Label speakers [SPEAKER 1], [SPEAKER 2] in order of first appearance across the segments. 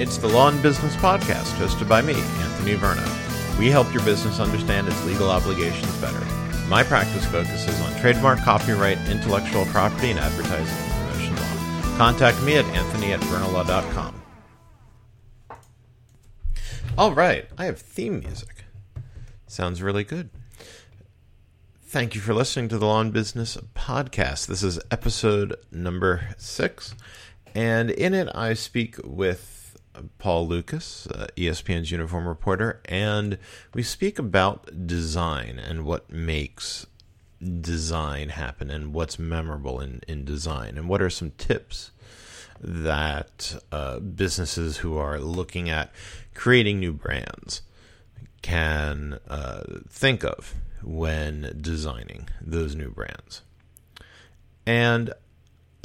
[SPEAKER 1] It's the Law and Business Podcast, hosted by me, Anthony Verna. We help your business understand its legal obligations better. My practice focuses on trademark, copyright, intellectual property, and advertising and promotion law. Contact me at anthony at vernalaw.com. All right, I have theme music. Sounds really good. Thank you for listening to the Law and Business Podcast. This is episode number six, and in it I speak with Paul Lukas, uh, ESPN's uniform reporter, and we speak about design and what makes design happen and what's memorable in, in design and what are some tips that uh, businesses who are looking at creating new brands can uh, think of when designing those new brands. And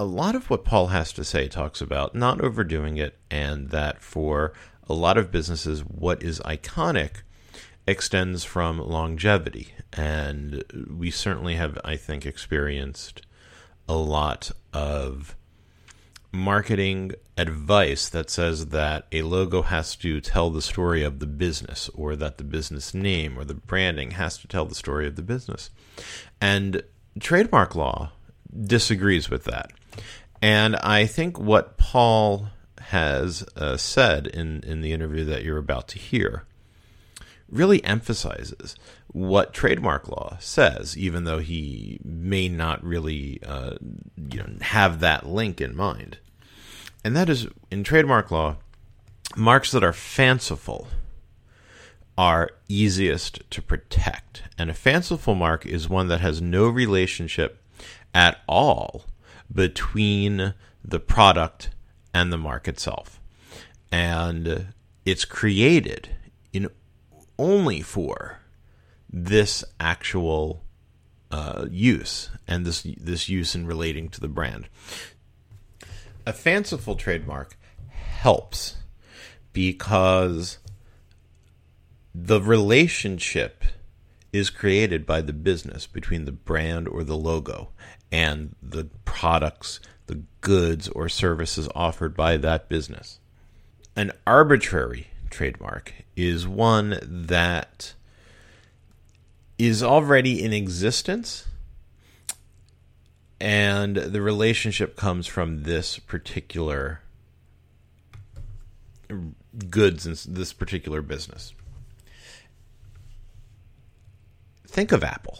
[SPEAKER 1] a lot of what Paul has to say talks about not overdoing it, and that for a lot of businesses, what is iconic extends from longevity. And we certainly have, I think, experienced a lot of marketing advice that says that a logo has to tell the story of the business, or that the business name or the branding has to tell the story of the business. And trademark law disagrees with that. And I think what Paul has uh, said in, in the interview that you're about to hear really emphasizes what trademark law says, even though he may not really uh, you know, have that link in mind. And that is in trademark law, marks that are fanciful are easiest to protect. And a fanciful mark is one that has no relationship at all between the product and the mark itself. And it's created in only for this actual uh, use and this this use in relating to the brand. A fanciful trademark helps because the relationship is created by the business between the brand or the logo and the products, the goods or services offered by that business. An arbitrary trademark is one that is already in existence and the relationship comes from this particular goods and this particular business. Think of Apple.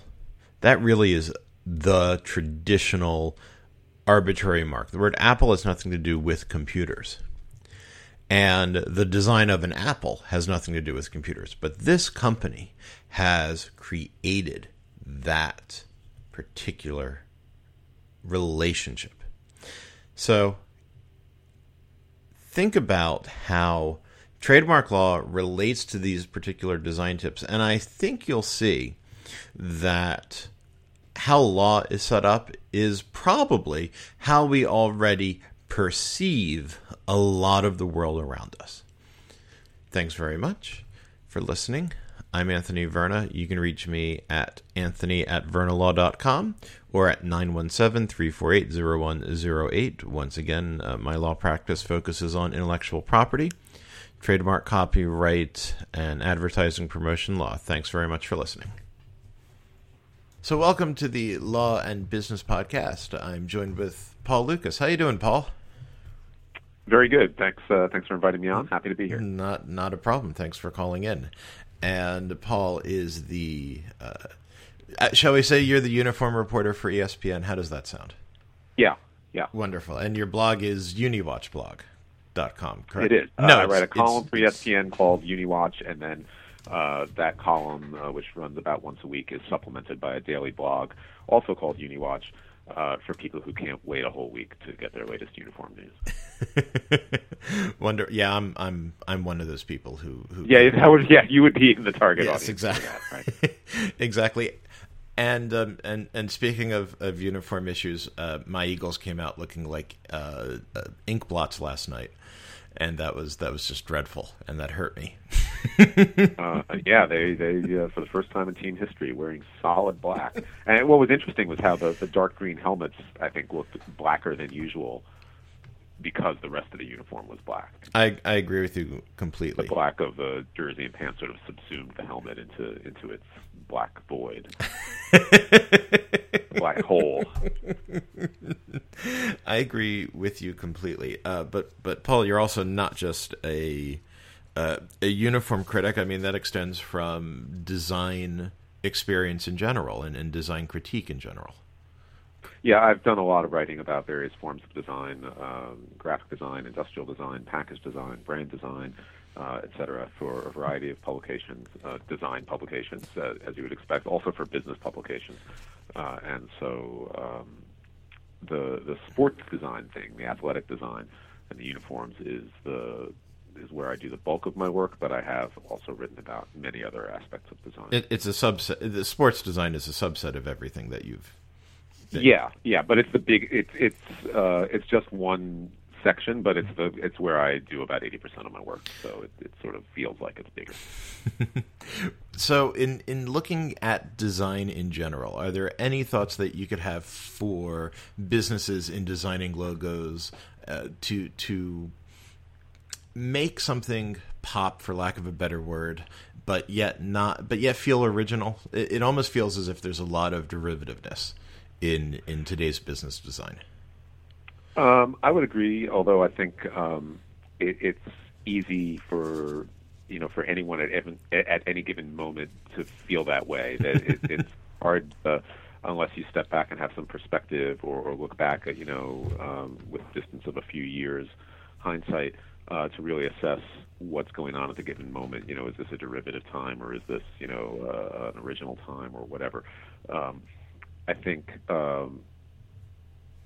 [SPEAKER 1] That really is the traditional arbitrary mark. The word Apple has nothing to do with computers. And the design of an apple has nothing to do with computers. But this company has created that particular relationship. So think about how trademark law relates to these particular design tips. And I think you'll see that how law is set up is probably how we already perceive a lot of the world around us. Thanks very much for listening. I'm Anthony Verna. You can reach me at anthony at vernalaw.com or at 917 348 0108. Once again, uh, my law practice focuses on intellectual property, trademark copyright, and advertising promotion law. Thanks very much for listening. So, welcome to the Law and Business Podcast. I'm joined with Paul Lukas. How you doing, Paul?
[SPEAKER 2] Very good. Thanks. Uh, thanks for inviting me on. Happy to be here.
[SPEAKER 1] Not not a problem. Thanks for calling in. And Paul is the, uh, uh shall we say, you're the uniform reporter for ESPN. How does that sound?
[SPEAKER 2] Yeah. Yeah.
[SPEAKER 1] Wonderful. And your blog is correct?
[SPEAKER 2] It is. No, uh, I write a column for ESPN called Uni Watch, and then uh, that column, uh, which runs about once a week, is supplemented by a daily blog, also called Uni Watch, uh, for people who can't wait a whole week to get their latest uniform news.
[SPEAKER 1] Wonder, yeah, I'm, I'm, I'm one of those people who, who
[SPEAKER 2] yeah, that would, yeah, you would be in the target
[SPEAKER 1] yes,
[SPEAKER 2] audience.
[SPEAKER 1] exactly,
[SPEAKER 2] that, right?
[SPEAKER 1] exactly. And um, and and speaking of, of uniform issues, uh, my Eagles came out looking like uh, uh ink blots last night and that was that was just dreadful, and that hurt me.
[SPEAKER 2] uh, yeah, they they uh, for the first time in team history wearing solid black. And what was interesting was how the the dark green helmets I think looked blacker than usual because the rest of the uniform was black.
[SPEAKER 1] I I agree with you completely.
[SPEAKER 2] The black of the jersey and pants sort of subsumed the helmet into into its black void, black hole.
[SPEAKER 1] I agree with you completely. Uh, but but Paul, you're also not just a uh, a uniform critic. I mean, that extends from design experience in general and, and design critique in general.
[SPEAKER 2] Yeah, I've done a lot of writing about various forms of design, um, graphic design, industrial design, package design, brand design, uh, et cetera, for a variety of publications, uh, design publications, uh, as you would expect, also for business publications. Uh, and so um, the the sports design thing, the athletic design, and the uniforms is the is where I do the bulk of my work, but I have also written about many other aspects of design.
[SPEAKER 1] It, it's a subset. The sports design is a subset of everything that you've.
[SPEAKER 2] Yeah, yeah, but it's the big. It's it's uh, it's just one section, but it's the it's where I do about eighty percent of my work, so it, it sort of feels like it's bigger.
[SPEAKER 1] so, in in looking at design in general, are there any thoughts that you could have for businesses in designing logos uh, to to make something pop, for lack of a better word, but yet not, but yet feel original? It, it almost feels as if there's a lot of derivativeness in in today's business design.
[SPEAKER 2] Um, I would agree, although I think um, it, it's easy for you know for anyone at at any given moment to feel that way. That it, it's hard uh, unless you step back and have some perspective or, or look back at you know um, with distance of a few years hindsight uh, to really assess what's going on at the given moment. You know, is this a derivative time or is this you know uh, an original time or whatever? Um, I think um,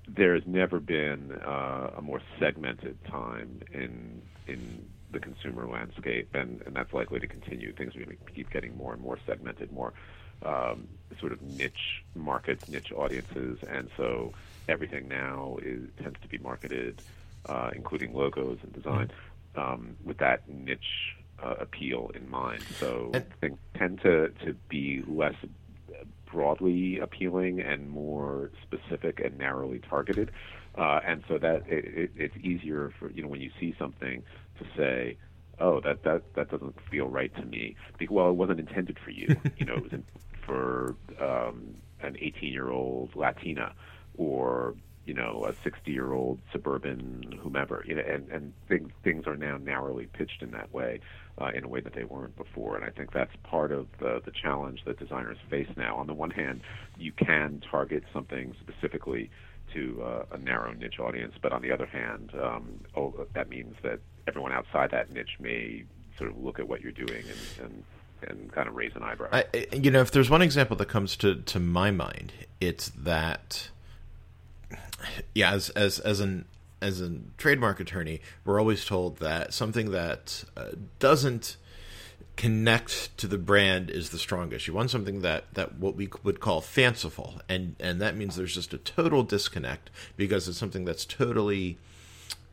[SPEAKER 2] there has never been uh, a more segmented time in in the consumer landscape, and, and that's likely to continue. Things are going to keep getting more and more segmented, more um, sort of niche markets, niche audiences, and so everything now is tends to be marketed, uh, including logos and design, um, with that niche uh, appeal in mind. So things tend to to be less broadly appealing and more specific and narrowly targeted. Uh, and so that it, it, it's easier for you know when you see something to say, oh that that that doesn't feel right to me. Because, well, it wasn't intended for you. you know, it was in, for um, an 18 year old Latina or you know a 60 year old suburban whomever. You know, and and things things are now narrowly pitched in that way uh, in a way that they weren't before. And I think that's part of the, the challenge that designers face now. On the one hand, you can target something specifically to uh, a narrow niche audience, but on the other hand, um, oh, that means that everyone outside that niche may sort of look at what you're doing and, and and kind of raise an eyebrow.
[SPEAKER 1] I, you know, if there's one example that comes to, to my mind, it's that, yeah, as as as an as a trademark attorney, we're always told that something that uh, doesn't connect to the brand is the strongest. You want something that, that what we would call fanciful, and and that means there's just a total disconnect because it's something that's totally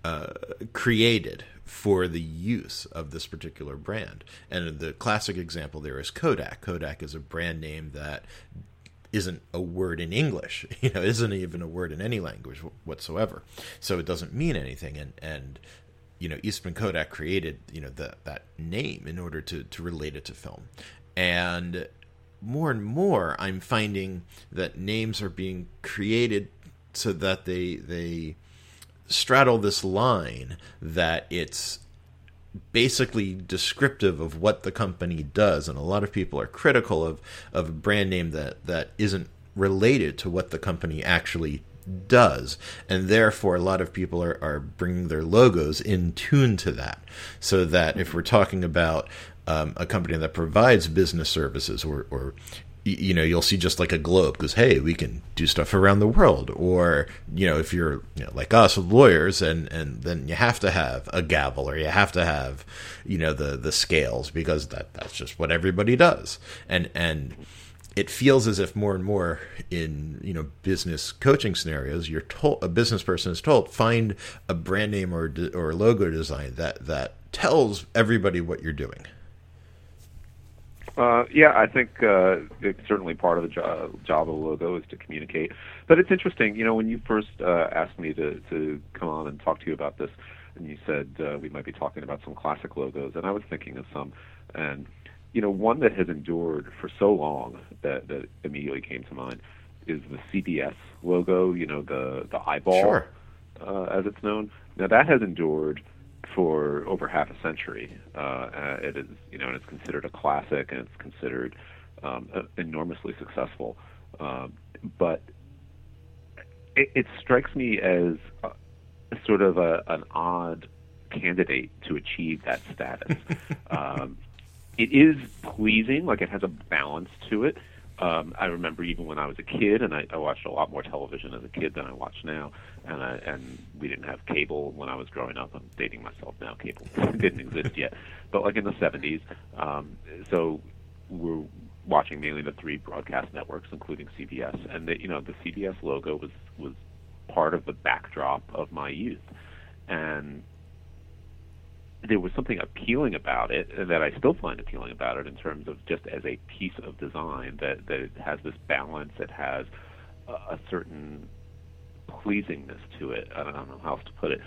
[SPEAKER 1] uh, created for the use of this particular brand. And the classic example there is Kodak. Kodak is a brand name that isn't a word in English, you know, isn't even a word in any language whatsoever. So it doesn't mean anything. And, and, you know, Eastman Kodak created, you know, the, that name in order to, to relate it to film. And more and more, I'm finding that names are being created so that they, they straddle this line that it's basically descriptive of what the company does and a lot of people are critical of of a brand name that that isn't related to what the company actually does and therefore a lot of people are, are bringing their logos in tune to that so that if we're talking about um, a company that provides business services or, or you know you'll see just like a globe because hey we can do stuff around the world. Or you know if you're you know, like us lawyers and and then you have to have a gavel or you have to have you know the the scales because that that's just what everybody does. And and it feels as if more and more in you know business coaching scenarios you're told a business person is told find a brand name or or logo design that that tells everybody what you're doing
[SPEAKER 2] Uh, yeah, I think uh, it's certainly part of the job, job of the logo is to communicate. But it's interesting, you know, when you first uh, asked me to, to come on and talk to you about this, and you said uh, we might be talking about some classic logos, and I was thinking of some, and you know, one that has endured for so long that that immediately came to mind is the CBS logo. You know, the the eyeball,
[SPEAKER 1] Sure.
[SPEAKER 2] uh, as it's known. Now that has endured for over half a century. Uh, uh, it is, you know, and it's considered a classic, and it's considered um, uh, enormously successful. Um, but it, it strikes me as a, sort of a, an odd candidate to achieve that status. um, it is pleasing, like it has a balance to it. Um, I remember even when I was a kid, and I, I watched a lot more television as a kid than I watch now. And I, and we didn't have cable when I was growing up. I'm dating myself now. Cable didn't exist yet, but like in the 70s. Um, so we're watching mainly the three broadcast networks, including CBS. And the, you know, the CBS logo was was part of the backdrop of my youth, and there was something appealing about it and that I still find appealing about it in terms of just as a piece of design that that it has this balance, it has a, a certain pleasingness to it. I don't know how else to put it,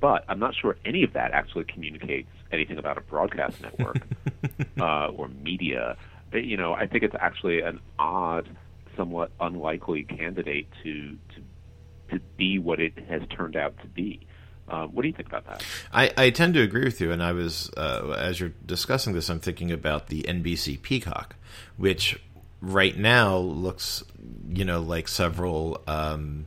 [SPEAKER 2] but I'm not sure any of that actually communicates anything about a broadcast network uh, or media. Uh, You know, I think it's actually an odd, somewhat unlikely candidate to to to be what it has turned out to be. Uh, what do you think about that?
[SPEAKER 1] I, I tend to agree with you, and I was uh, as you're discussing this, I'm thinking about the NBC Peacock, which right now looks, you know, like several. Um,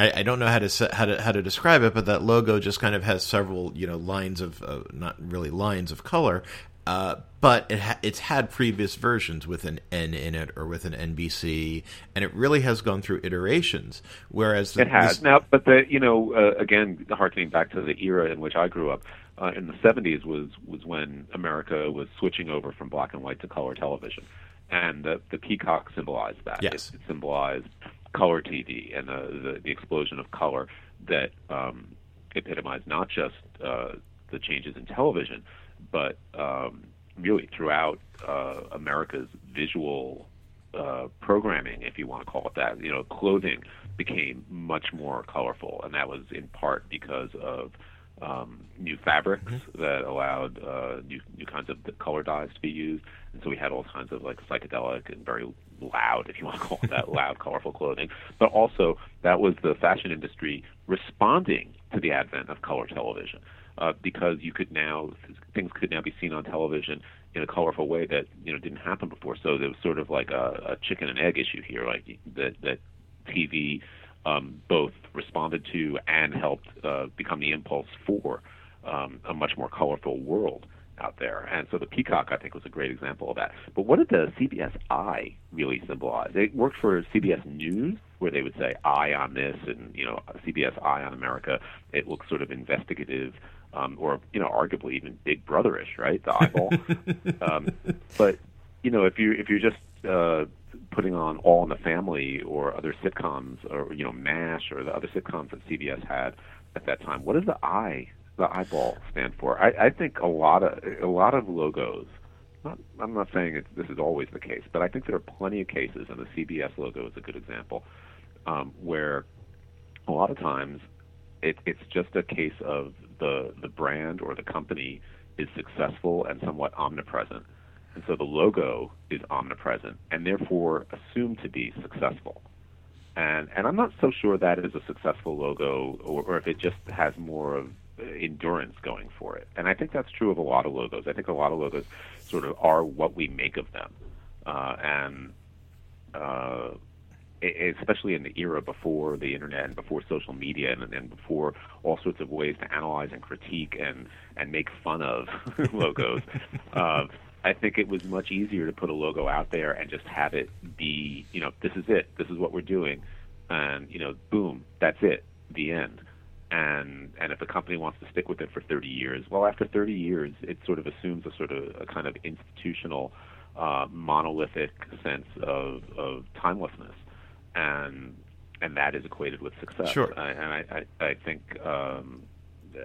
[SPEAKER 1] I, don't know how to how to how to describe it, but that logo just kind of has several, you know, lines of uh, not really lines of color, uh, but it ha- it's had previous versions with an N in it or with an NBC, and it really has gone through iterations. Whereas the,
[SPEAKER 2] It has
[SPEAKER 1] this-
[SPEAKER 2] now, but the you know uh, again harkening back to the era in which I grew up uh, in the '70s was was when America was switching over from black and white to color television, and the the peacock symbolized that.
[SPEAKER 1] Yes.
[SPEAKER 2] it, it symbolized color TV and the, the the explosion of color that um, epitomized not just uh, the changes in television, but um, really throughout uh, America's visual uh, programming, if you want to call it that. You know, clothing became much more colorful, and that was in part because of um, new fabrics that allowed uh, new new kinds of color dyes to be used, and so we had all kinds of like psychedelic and very loud, if you want to call it that, loud, colorful clothing. But also, that was the fashion industry responding to the advent of color television. Uh, because you could now things could now be seen on television in a colorful way that you know didn't happen before. So there was sort of like a, a chicken and egg issue here, like that that TV um, both responded to and helped uh, become the impulse for um, a much more colorful world out there. And so the peacock, I think, was a great example of that. But what did the CBS Eye really symbolize? It worked for CBS News, where they would say "Eye on this" and you know CBS Eye on America. It looks sort of investigative. Um, or you know, arguably even Big Brotherish, right? The eyeball. um, but you know, if you if you're just uh, putting on All in the Family or other sitcoms, or you know, MASH or the other sitcoms that CBS had at that time, what does the eye, the eyeball, stand for? I, I think a lot of a lot of logos. Not, I'm not saying it, this is always the case, but I think there are plenty of cases, and the CBS logo is a good example, um, where a lot of times it, it's just a case of the the brand or the company is successful and somewhat omnipresent, and so the logo is omnipresent and therefore assumed to be successful. And and I'm not so sure that is a successful logo, or, or if it just has more of endurance going for it. And I think that's true of a lot of logos. I think a lot of logos sort of are what we make of them, uh, and uh, especially in the era before the internet and before social media and, and before all sorts of ways to analyze and critique and and make fun of logos. Uh, I think it was much easier to put a logo out there and just have it be, you know, this is it, this is what we're doing, and you know, boom, that's it, the end. And and if a company wants to stick with it for 30 years, well, after 30 years, it sort of assumes a sort of a kind of institutional, uh, monolithic sense of of timelessness and and that is equated with success.
[SPEAKER 1] Sure.
[SPEAKER 2] I, and I, I, I think um,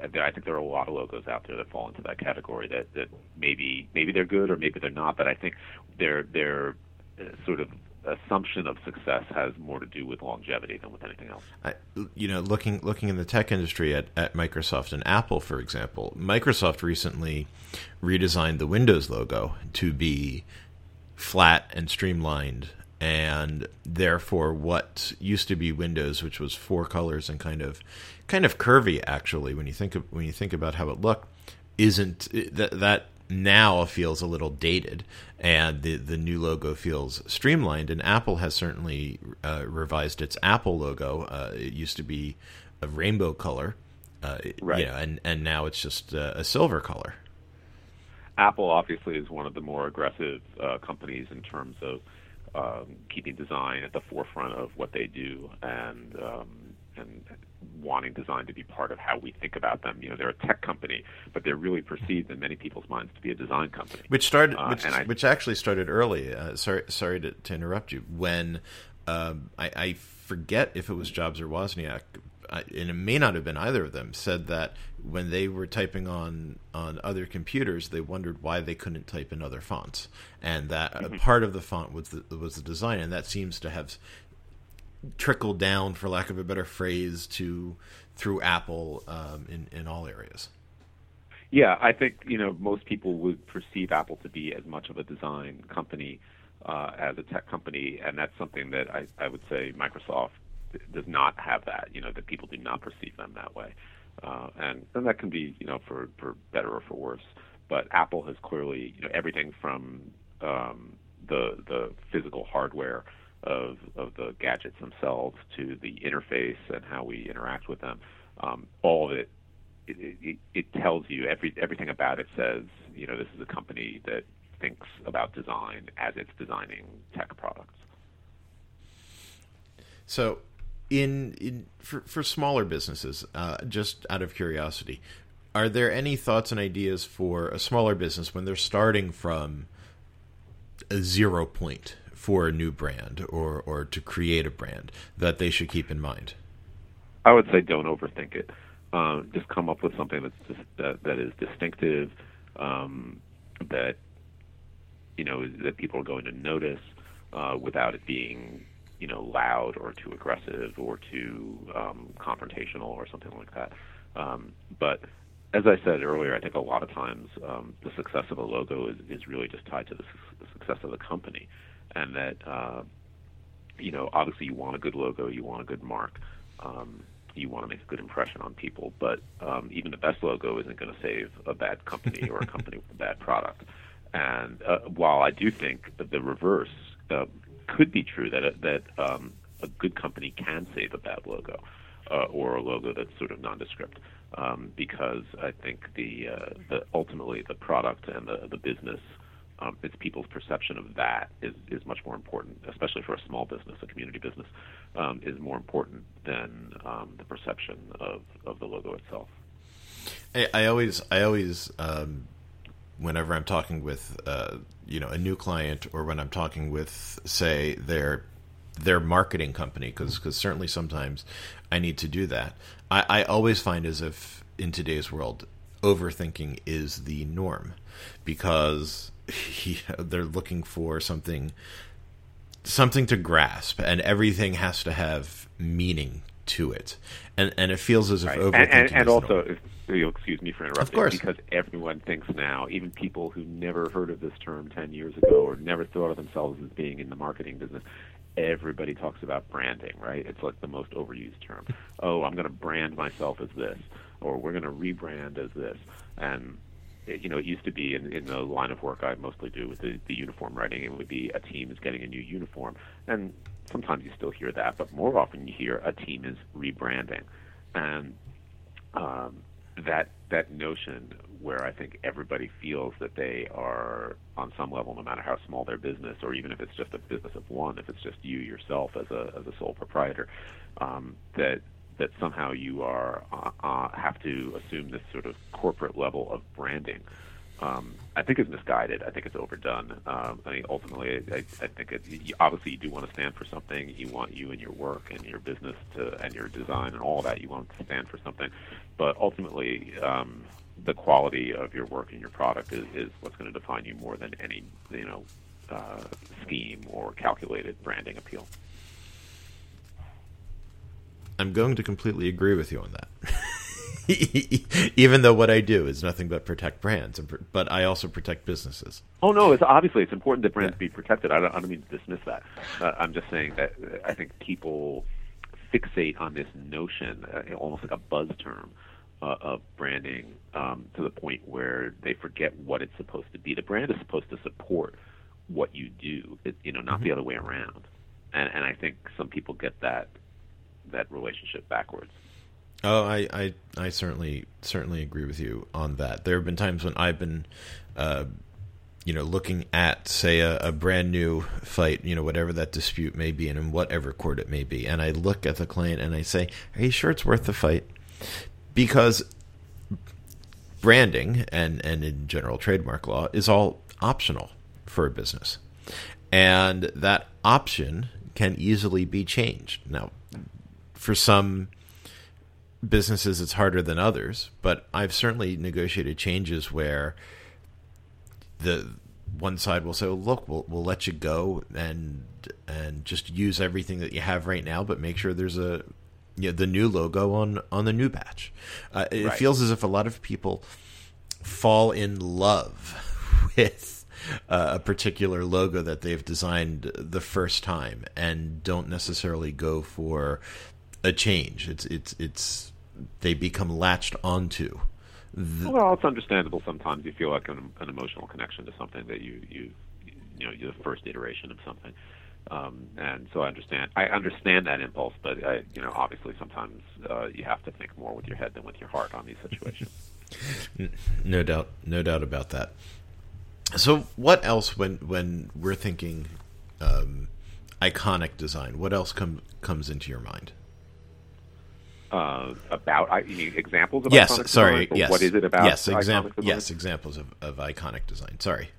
[SPEAKER 2] I think there are a lot of logos out there that fall into that category that that maybe maybe they're good or maybe they're not, but I think their their uh, sort of assumption of success has more to do with longevity than with anything else.
[SPEAKER 1] I, you know, looking looking in the tech industry at, at Microsoft and Apple, for example, Microsoft recently redesigned the Windows logo to be flat and streamlined and therefore what used to be Windows, which was four colors and kind of kind of curvy actually when you think of, when you think about how it looked, isn't that that now feels a little dated, and the the new logo feels streamlined. And Apple has certainly uh, revised its Apple logo. Uh, it used to be a rainbow color, uh, right? You know, and and now it's just uh, a silver color.
[SPEAKER 2] Apple obviously is one of the more aggressive uh, companies in terms of um, keeping design at the forefront of what they do and um, and wanting design to be part of how we think about them. You know, they're a tech company, but they're really perceived in many people's minds to be a design company.
[SPEAKER 1] Which started, uh, which, I, which actually started early. Uh, sorry, sorry to, to, interrupt you. When um, I, I, forget if it was Jobs or Wozniak, and it may not have been either of them, said that when they were typing on on other computers, they wondered why they couldn't type in other fonts, and that mm-hmm. part of the font was the was the design, and that seems to have trickled down, for lack of a better phrase, to through Apple um, in in all areas.
[SPEAKER 2] Yeah, I think you know most people would perceive Apple to be as much of a design company uh, as a tech company, and that's something that I, I would say Microsoft does not have that. You know that people do not perceive them that way, uh, and and that can be you know for for better or for worse. But Apple has clearly you know everything from um, the the physical hardware of of the gadgets themselves to the interface and how we interact with them. Um, all of it, it, it, it tells you every everything about it says you know this is a company that thinks about design as it's designing tech products.
[SPEAKER 1] So, in, in for for smaller businesses, uh, just out of curiosity, are there any thoughts and ideas for a smaller business when they're starting from a zero point? for a new brand or or to create a brand that they should keep in mind?
[SPEAKER 2] I would say don't overthink it. Um, just come up with something that's just, that that is distinctive, um, that you know that people are going to notice uh, without it being you know loud or too aggressive or too um, confrontational or something like that. Um, but as I said earlier, I think a lot of times um, the success of a logo is, is really just tied to the, su- the success of the company and that uh, you know obviously you want a good logo, you want a good mark, um, you want to make a good impression on people. But um, even the best logo isn't going to save a bad company or a company with a bad product. And uh, while I do think the reverse uh, could be true, that a, that um, a good company can save a bad logo uh, or a logo that's sort of nondescript. Um, because I think the, uh, the ultimately the product and the, the business um, it's people's perception of that is, is much more important, especially for a small business, a community business, um, is more important than um, the perception of, of the logo itself.
[SPEAKER 1] I, I always, I always, um, whenever I'm talking with, uh, you know, a new client, or when I'm talking with, say, their their marketing company, because because certainly sometimes I need to do that. I, I always find as if in today's world, overthinking is the norm, because he, they're looking for something something to grasp and everything has to have meaning to it and and it feels as if right. overthinking
[SPEAKER 2] and, and, and also if, you'll excuse me for interrupting of course. because everyone thinks now even people who never heard of this term 10 years ago or never thought of themselves as being in the marketing business everybody talks about branding right it's like the most overused term oh i'm going to brand myself as this or we're going to rebrand as this and you know, it used to be in, in the line of work I mostly do with the, the uniform writing, it would be a team is getting a new uniform. And sometimes you still hear that, but more often you hear a team is rebranding. And um, that that notion where I think everybody feels that they are on some level, no matter how small their business, or even if it's just a business of one, if it's just you yourself as a as a sole proprietor, um, that that somehow you are uh, uh, have to assume this sort of corporate level of branding um, I think it's misguided. I think it's overdone. Um, I mean, ultimately, I, I think you, obviously you do want to stand for something. You want you and your work and your business to and your design and all that. You want to stand for something, but ultimately, um, the quality of your work and your product is, is what's going to define you more than any you know uh, scheme or calculated branding appeal.
[SPEAKER 1] I'm going to completely agree with you on that. even though what I do is nothing but protect brands, but I also protect businesses.
[SPEAKER 2] Oh no, it's obviously it's important that brands yeah. be protected. I don't, I don't mean to dismiss that. Uh, I'm just saying that I think people fixate on this notion, uh, almost like a buzz term, uh, of branding um, to the point where they forget what it's supposed to be. The brand is supposed to support what you do, it, you know, not mm-hmm. the other way around. And and I think some people get that that relationship backwards.
[SPEAKER 1] Oh, I, I, I certainly certainly agree with you on that. There have been times when I've been, uh, you know, looking at say a, a, brand new fight, you know, whatever that dispute may be, and in whatever court it may be, and I look at the client and I say, "Are you sure it's worth the fight?" Because branding and and in general trademark law is all optional for a business, and that option can easily be changed. Now, for some businesses it's harder than others, but I've certainly negotiated changes where the one side will say, well, "Look, we'll we'll let you go and and just use everything that you have right now, but make sure there's a you know, the new logo on on the new batch." Uh, it right. feels as if a lot of people fall in love with uh, a particular logo that they've designed the first time and don't necessarily go for a change. It's it's it's they become latched onto.
[SPEAKER 2] The... Well, it's understandable. Sometimes you feel like an, an, emotional connection to something that you you you know you're the first iteration of something, um, and so I understand. I understand that impulse, but I, you know, obviously, sometimes uh, you have to think more with your head than with your heart on these situations.
[SPEAKER 1] no doubt, no doubt about that. So, what else when when we're thinking um, iconic design? What else come, comes into your mind?
[SPEAKER 2] Uh, about I, examples of
[SPEAKER 1] yes,
[SPEAKER 2] iconic
[SPEAKER 1] sorry,
[SPEAKER 2] design?
[SPEAKER 1] yes,
[SPEAKER 2] what is it about?
[SPEAKER 1] Yes, exam- yes, examples of, of iconic design. Sorry.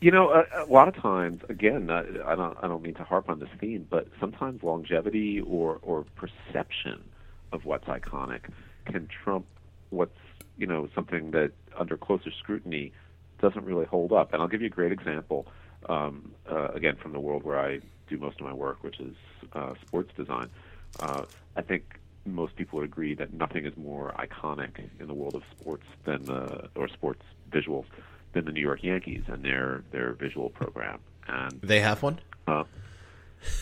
[SPEAKER 2] You know, a, a lot of times, again, uh, I don't, I don't mean to harp on this theme, but sometimes longevity or or perception of what's iconic can trump what's you know something that under closer scrutiny doesn't really hold up. And I'll give you a great example. Um, uh, again, from the world where I do most of my work, which is uh, sports design. Uh, I think most people would agree that nothing is more iconic in the world of sports than the or sports visuals than the New York Yankees and their their visual program. And
[SPEAKER 1] they have one.
[SPEAKER 2] Uh,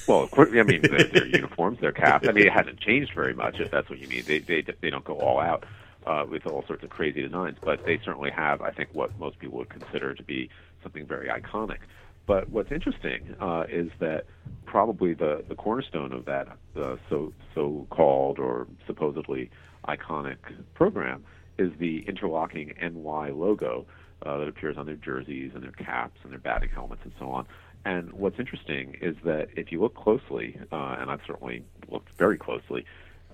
[SPEAKER 2] well, of course. I mean, their, their uniforms, their caps. I mean, it hasn't changed very much. If that's what you mean, they they they don't go all out uh, with all sorts of crazy designs, but they certainly have. I think what most people would consider to be something very iconic. But what's interesting uh, is that probably the, the cornerstone of that uh, so so called or supposedly iconic program is the interlocking NY logo uh, that appears on their jerseys and their caps and their batting helmets and so on. And what's interesting is that if you look closely, uh, and I've certainly looked very closely,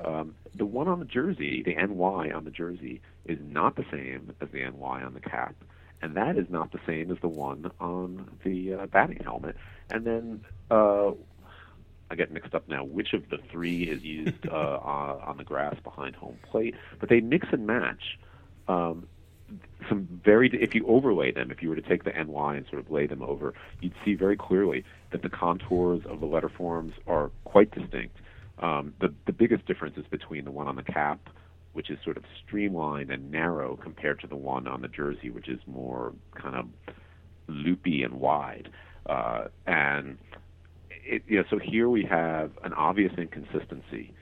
[SPEAKER 2] um, the one on the jersey, the NY on the jersey, is not the same as the NY on the cap and that is not the same as the one on the uh, batting helmet. And then uh, I get mixed up now. Which of the three is used uh, on the grass behind home plate? But they mix and match. Um, some very if you overlay them if you were to take the ny and sort of lay them over you'd see very clearly that the contours of the letter forms are quite distinct um, the the biggest difference is between the one on the cap which is sort of streamlined and narrow compared to the one on the jersey, which is more kind of loopy and wide. Uh, and it, you know, so here we have an obvious inconsistency,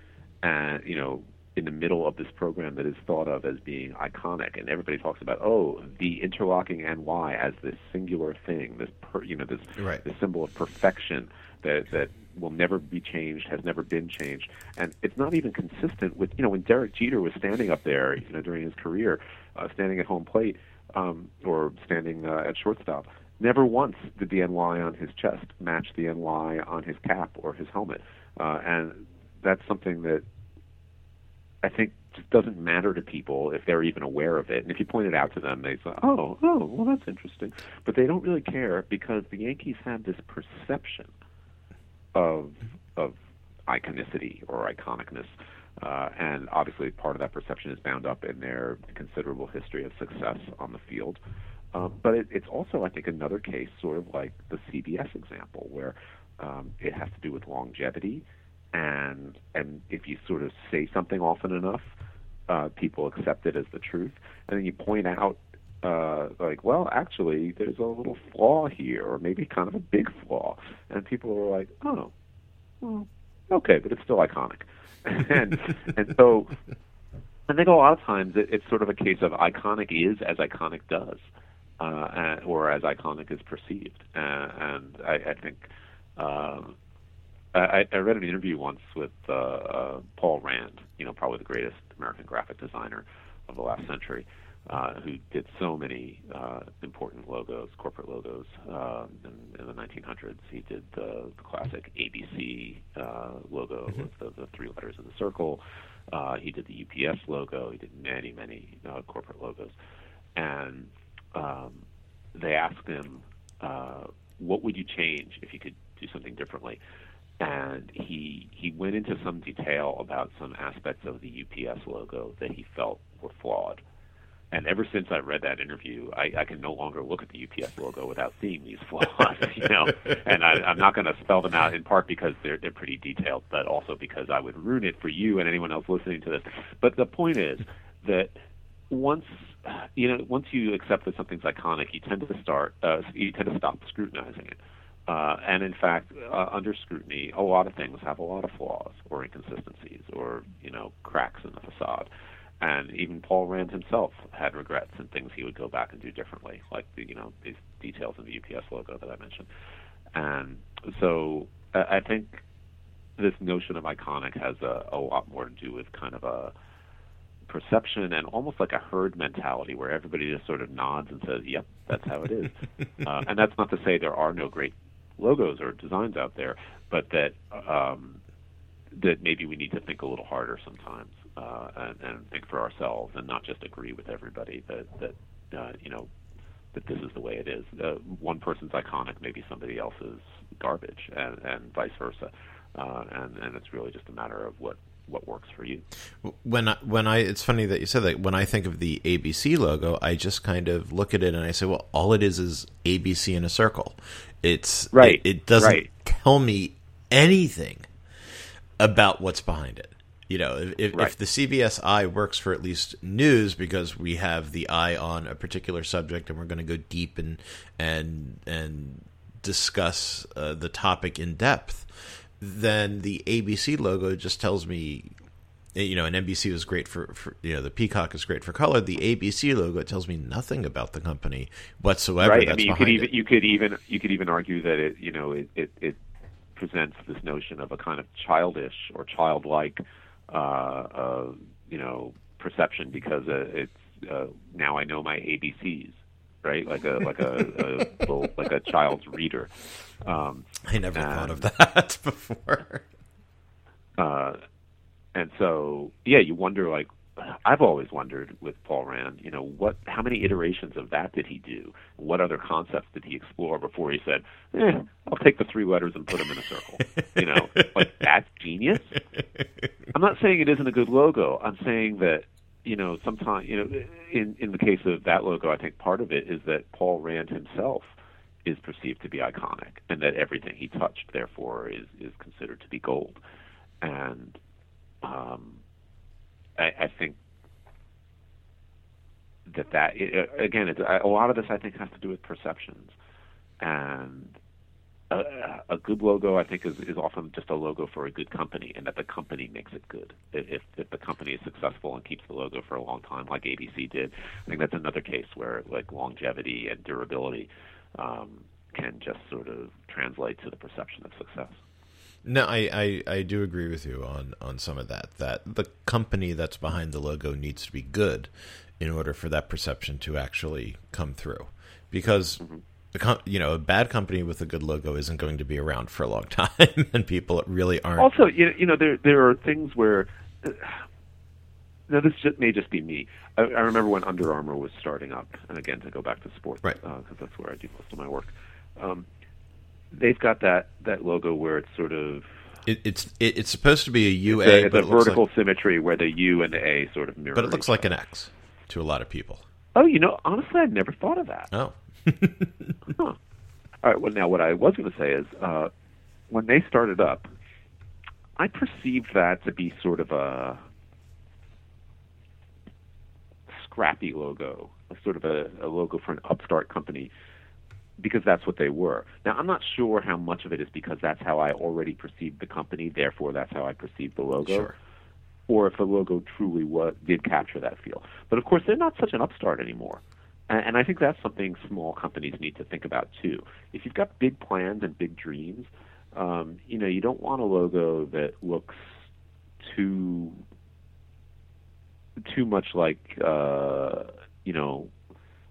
[SPEAKER 2] and you know, in the middle of this program that is thought of as being iconic, and everybody talks about oh, the interlocking NY as this singular thing, this per, you know, this
[SPEAKER 1] right.
[SPEAKER 2] this symbol of perfection that that will never be changed, has never been changed, and it's not even consistent with you know when Derek Jeter was standing up there, you know, during his career, uh, standing at home plate um, or standing uh, at shortstop. Never once did the NY on his chest match the NY on his cap or his helmet, uh, and that's something that I think just doesn't matter to people if they're even aware of it. And if you point it out to them, they say, "Oh, oh, well, that's interesting," but they don't really care because the Yankees have this perception of of iconicity or iconicness. Uh, and obviously, part of that perception is bound up in their considerable history of success on the field. Um, but it, it's also, I think, another case, sort of like the CBS example, where um, it has to do with longevity, and and if you sort of say something often enough, uh, people accept it as the truth, and then you point out. Uh, like, well, actually, there's a little flaw here, or maybe kind of a big flaw, and people are like, "Oh, well, okay, but it's still iconic." and and so I think a lot of times it, it's sort of a case of iconic is as iconic does, uh, or as iconic is perceived. Uh, and I, I think um, I, I read an interview once with uh, uh, Paul Rand, you know, probably the greatest American graphic designer of the last century, uh, who did so many uh, important logos, corporate logos uh, in, in the 1900s. He did the, the classic ABC uh, logo mm-hmm. with the, the three letters in the circle. Uh, he did the UPS logo. He did many, many uh, corporate logos. And um, they asked him, uh, "What would you change if you could do something differently?" And he he went into some detail about some aspects of the UPS logo that he felt were flawed. And ever since I read that interview, I, I can no longer look at the UPS logo without seeing these flaws. You know, and I, I'm not going to spell them out in part because they're they're pretty detailed, but also because I would ruin it for you and anyone else listening to this. But the point is that once you know once you accept that something's iconic, you tend to start uh, you tend to stop scrutinizing it. Uh, and in fact, uh, under scrutiny, a lot of things have a lot of flaws or inconsistencies or you know cracks in the facade. And even Paul Rand himself had regrets and things he would go back and do differently, like the you know these details in the UPS logo that I mentioned. And so I think this notion of iconic has a, a lot more to do with kind of a perception and almost like a herd mentality where everybody just sort of nods and says, "Yep, that's how it is." uh, and that's not to say there are no great logos or designs out there, but that um, that maybe we need to think a little harder sometimes uh, and, and think for ourselves and not just agree with everybody that that uh, you know that this is the way it is. Uh, one person's iconic, maybe somebody else's garbage, and, and vice versa. Uh, and and it's really just a matter of what what works for you.
[SPEAKER 1] When I, when I, it's funny that you said that. When I think of the ABC logo, I just kind of look at it and I say, well, all it is is ABC in a circle. It's
[SPEAKER 2] right.
[SPEAKER 1] It, it doesn't
[SPEAKER 2] right.
[SPEAKER 1] tell me anything about what's behind it. You know, if, right. if the CBS eye works for at least news because we have the eye on a particular subject and we're going to go deep and and and discuss uh, the topic in depth, then the ABC logo just tells me you know, and NBC was great for, for, you know the Peacock is great for color. The ABC logo tells me nothing about the company whatsoever.
[SPEAKER 2] Right. I mean, you could even it. you could even you could even argue that it you know it, it, it presents this notion of a kind of childish or childlike uh, uh, you know perception because uh, it's uh, now I know my ABCs right? Like a like a, a little, like a child's reader.
[SPEAKER 1] Um, I never and, thought of that before.
[SPEAKER 2] Uh, and so, yeah, you wonder like I've always wondered with Paul Rand, you know, what how many iterations of that did he do? What other concepts did he explore before he said, eh, "I'll take the three letters and put them in a circle"? you know, like that's genius. I'm not saying it isn't a good logo. I'm saying that you know, sometimes, you know, in in the case of that logo, I think part of it is that Paul Rand himself is perceived to be iconic, and that everything he touched, therefore, is is considered to be gold. And um, I, I think that that it, again, it's, a lot of this I think has to do with perceptions, and a, a good logo, I think, is, is often just a logo for a good company, and that the company makes it good. If, if the company is successful and keeps the logo for a long time, like ABC did, I think that's another case where like longevity and durability um, can just sort of translate to the perception of success.
[SPEAKER 1] No, I, I, I do agree with you on, on some of that. That the company that's behind the logo needs to be good in order for that perception to actually come through. Because mm-hmm you know, a bad company with a good logo isn't going to be around for a long time, and people really aren't.
[SPEAKER 2] Also, you know, there there are things where, now this just, may just be me. I, I remember when Under Armour was starting up, and again to go back to sports,
[SPEAKER 1] right?
[SPEAKER 2] Because uh, that's where I do most of my work. Um, they've got that that logo where it's sort of
[SPEAKER 1] it, it's it, it's supposed to be a UA,
[SPEAKER 2] it's a, it's
[SPEAKER 1] but
[SPEAKER 2] a
[SPEAKER 1] it
[SPEAKER 2] vertical
[SPEAKER 1] like,
[SPEAKER 2] symmetry where the U and the A sort of mirror.
[SPEAKER 1] But it looks like an X to a lot of people.
[SPEAKER 2] Oh, you know, honestly, I'd never thought of that.
[SPEAKER 1] Oh.
[SPEAKER 2] huh. All right. Well, now what I was going to say is, uh, when they started up, I perceived that to be sort of a scrappy logo, a sort of a, a logo for an upstart company, because that's what they were. Now, I'm not sure how much of it is because that's how I already perceived the company, therefore that's how I perceived the logo.
[SPEAKER 1] Sure.
[SPEAKER 2] Or if the logo truly was, did capture that feel. But of course, they're not such an upstart anymore. And, and I think that's something small companies need to think about too. If you've got big plans and big dreams, um, you know, you don't want a logo that looks too too much like uh, you know,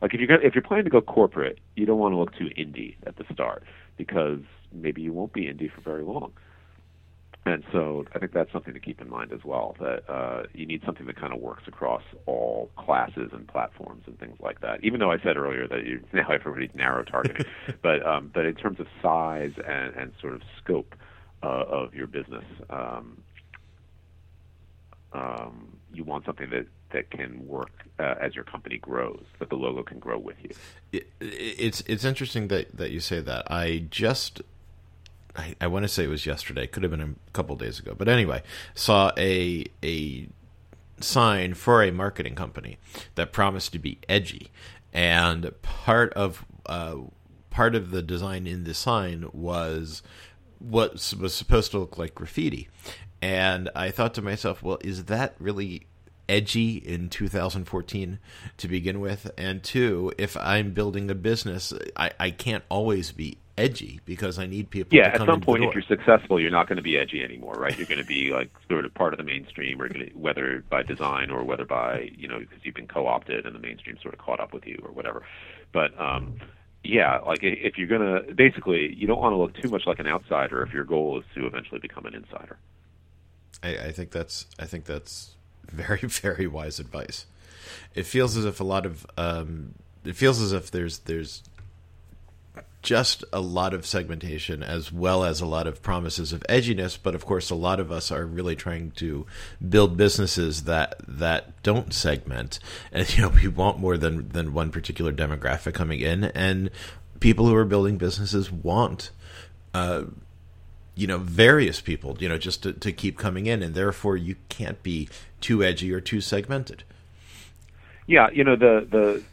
[SPEAKER 2] like if you're if you're planning to go corporate, you don't want to look too indie at the start because maybe you won't be indie for very long. And so I think that's something to keep in mind as well. That uh, you need something that kind of works across all classes and platforms and things like that. Even though I said earlier that you, now everybody's narrow targeting, but um, but in terms of size and, and sort of scope uh, of your business, um, um, you want something that that can work uh, as your company grows, that the logo can grow with you.
[SPEAKER 1] It, it's it's interesting that that you say that. I just I, I want to say it was yesterday. Could have been a couple days ago, but anyway, saw a a sign for a marketing company that promised to be edgy, and part of uh, part of the design in the sign was what was supposed to look like graffiti, and I thought to myself, well, is that really edgy in 2014 to begin with? And two, if I'm building a business, I, I can't always be edgy because I need people.
[SPEAKER 2] Yeah, at some point, if you're successful, you're not going to be edgy anymore, right? You're going to be like sort of part of the mainstream, or gonna, whether by design or whether by you know because you've been co-opted and the mainstream sort of caught up with you or whatever. But um, yeah, like if you're gonna basically, you don't want to look too much like an outsider if your goal is to eventually become an insider.
[SPEAKER 1] I, I think that's I think that's very very wise advice. It feels as if a lot of um, it feels as if there's there's just a lot of segmentation as well as a lot of promises of edginess but of course a lot of us are really trying to build businesses that that don't segment and you know we want more than than one particular demographic coming in and people who are building businesses want uh, you know various people you know just to, to keep coming in and therefore you can't be too edgy or too segmented
[SPEAKER 2] yeah you know the the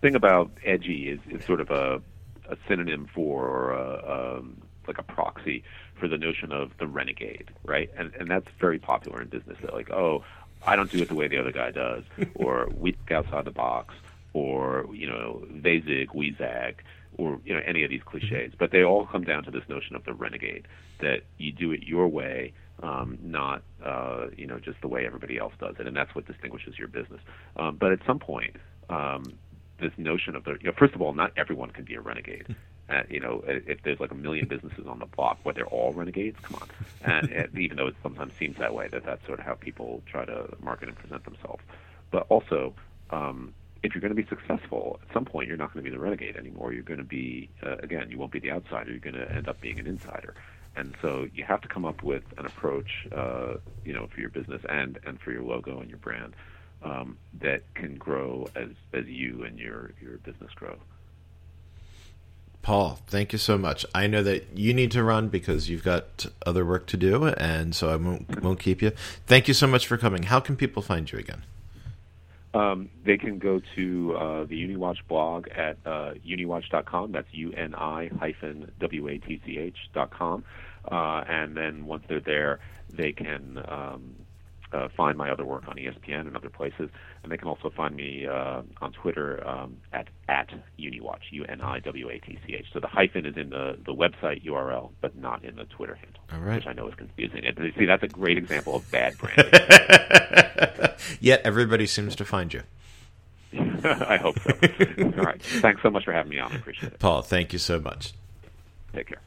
[SPEAKER 2] thing about edgy is, is sort of a a synonym for or a, um, like a proxy for the notion of the renegade, right? And and that's very popular in business. That like, oh, I don't do it the way the other guy does, or we think outside the box, or you know, they zig, we zag, or you know, any of these cliches. But they all come down to this notion of the renegade that you do it your way, um, not uh, you know just the way everybody else does it, and that's what distinguishes your business. Um, but at some point, um, this notion of the you know first of all not everyone can be a renegade uh, you know if there's like a million businesses on the block what they're all renegades come on and, and even though it sometimes seems that way that that's sort of how people try to market and present themselves but also um, if you're going to be successful at some point you're not going to be the renegade anymore you're going to be uh, again you won't be the outsider you're going to end up being an insider and so you have to come up with an approach uh, you know for your business and and for your logo and your brand um, that can grow as as you and your your business grow.
[SPEAKER 1] Paul, thank you so much. I know that you need to run because you've got other work to do, and so I won't won't keep you. Thank you so much for coming. How can people find you again?
[SPEAKER 2] Um, they can go to uh, the Uni Watch blog at uh, uni-watch.com. That's U N I hyphen W A T C H dot com. Uh, and then once they're there, they can um, uh, find my other work on ESPN and other places, and they can also find me uh, on Twitter um, at at Uniwatch, U N I W A T C H. So the hyphen is in the the website URL, but not in the Twitter handle,
[SPEAKER 1] All right.
[SPEAKER 2] which I know is confusing. And see, that's a great example of bad branding.
[SPEAKER 1] Yet everybody seems to find you.
[SPEAKER 2] I hope so. All right. Thanks so much for having me on. I appreciate it.
[SPEAKER 1] Paul, thank you so much.
[SPEAKER 2] Take care.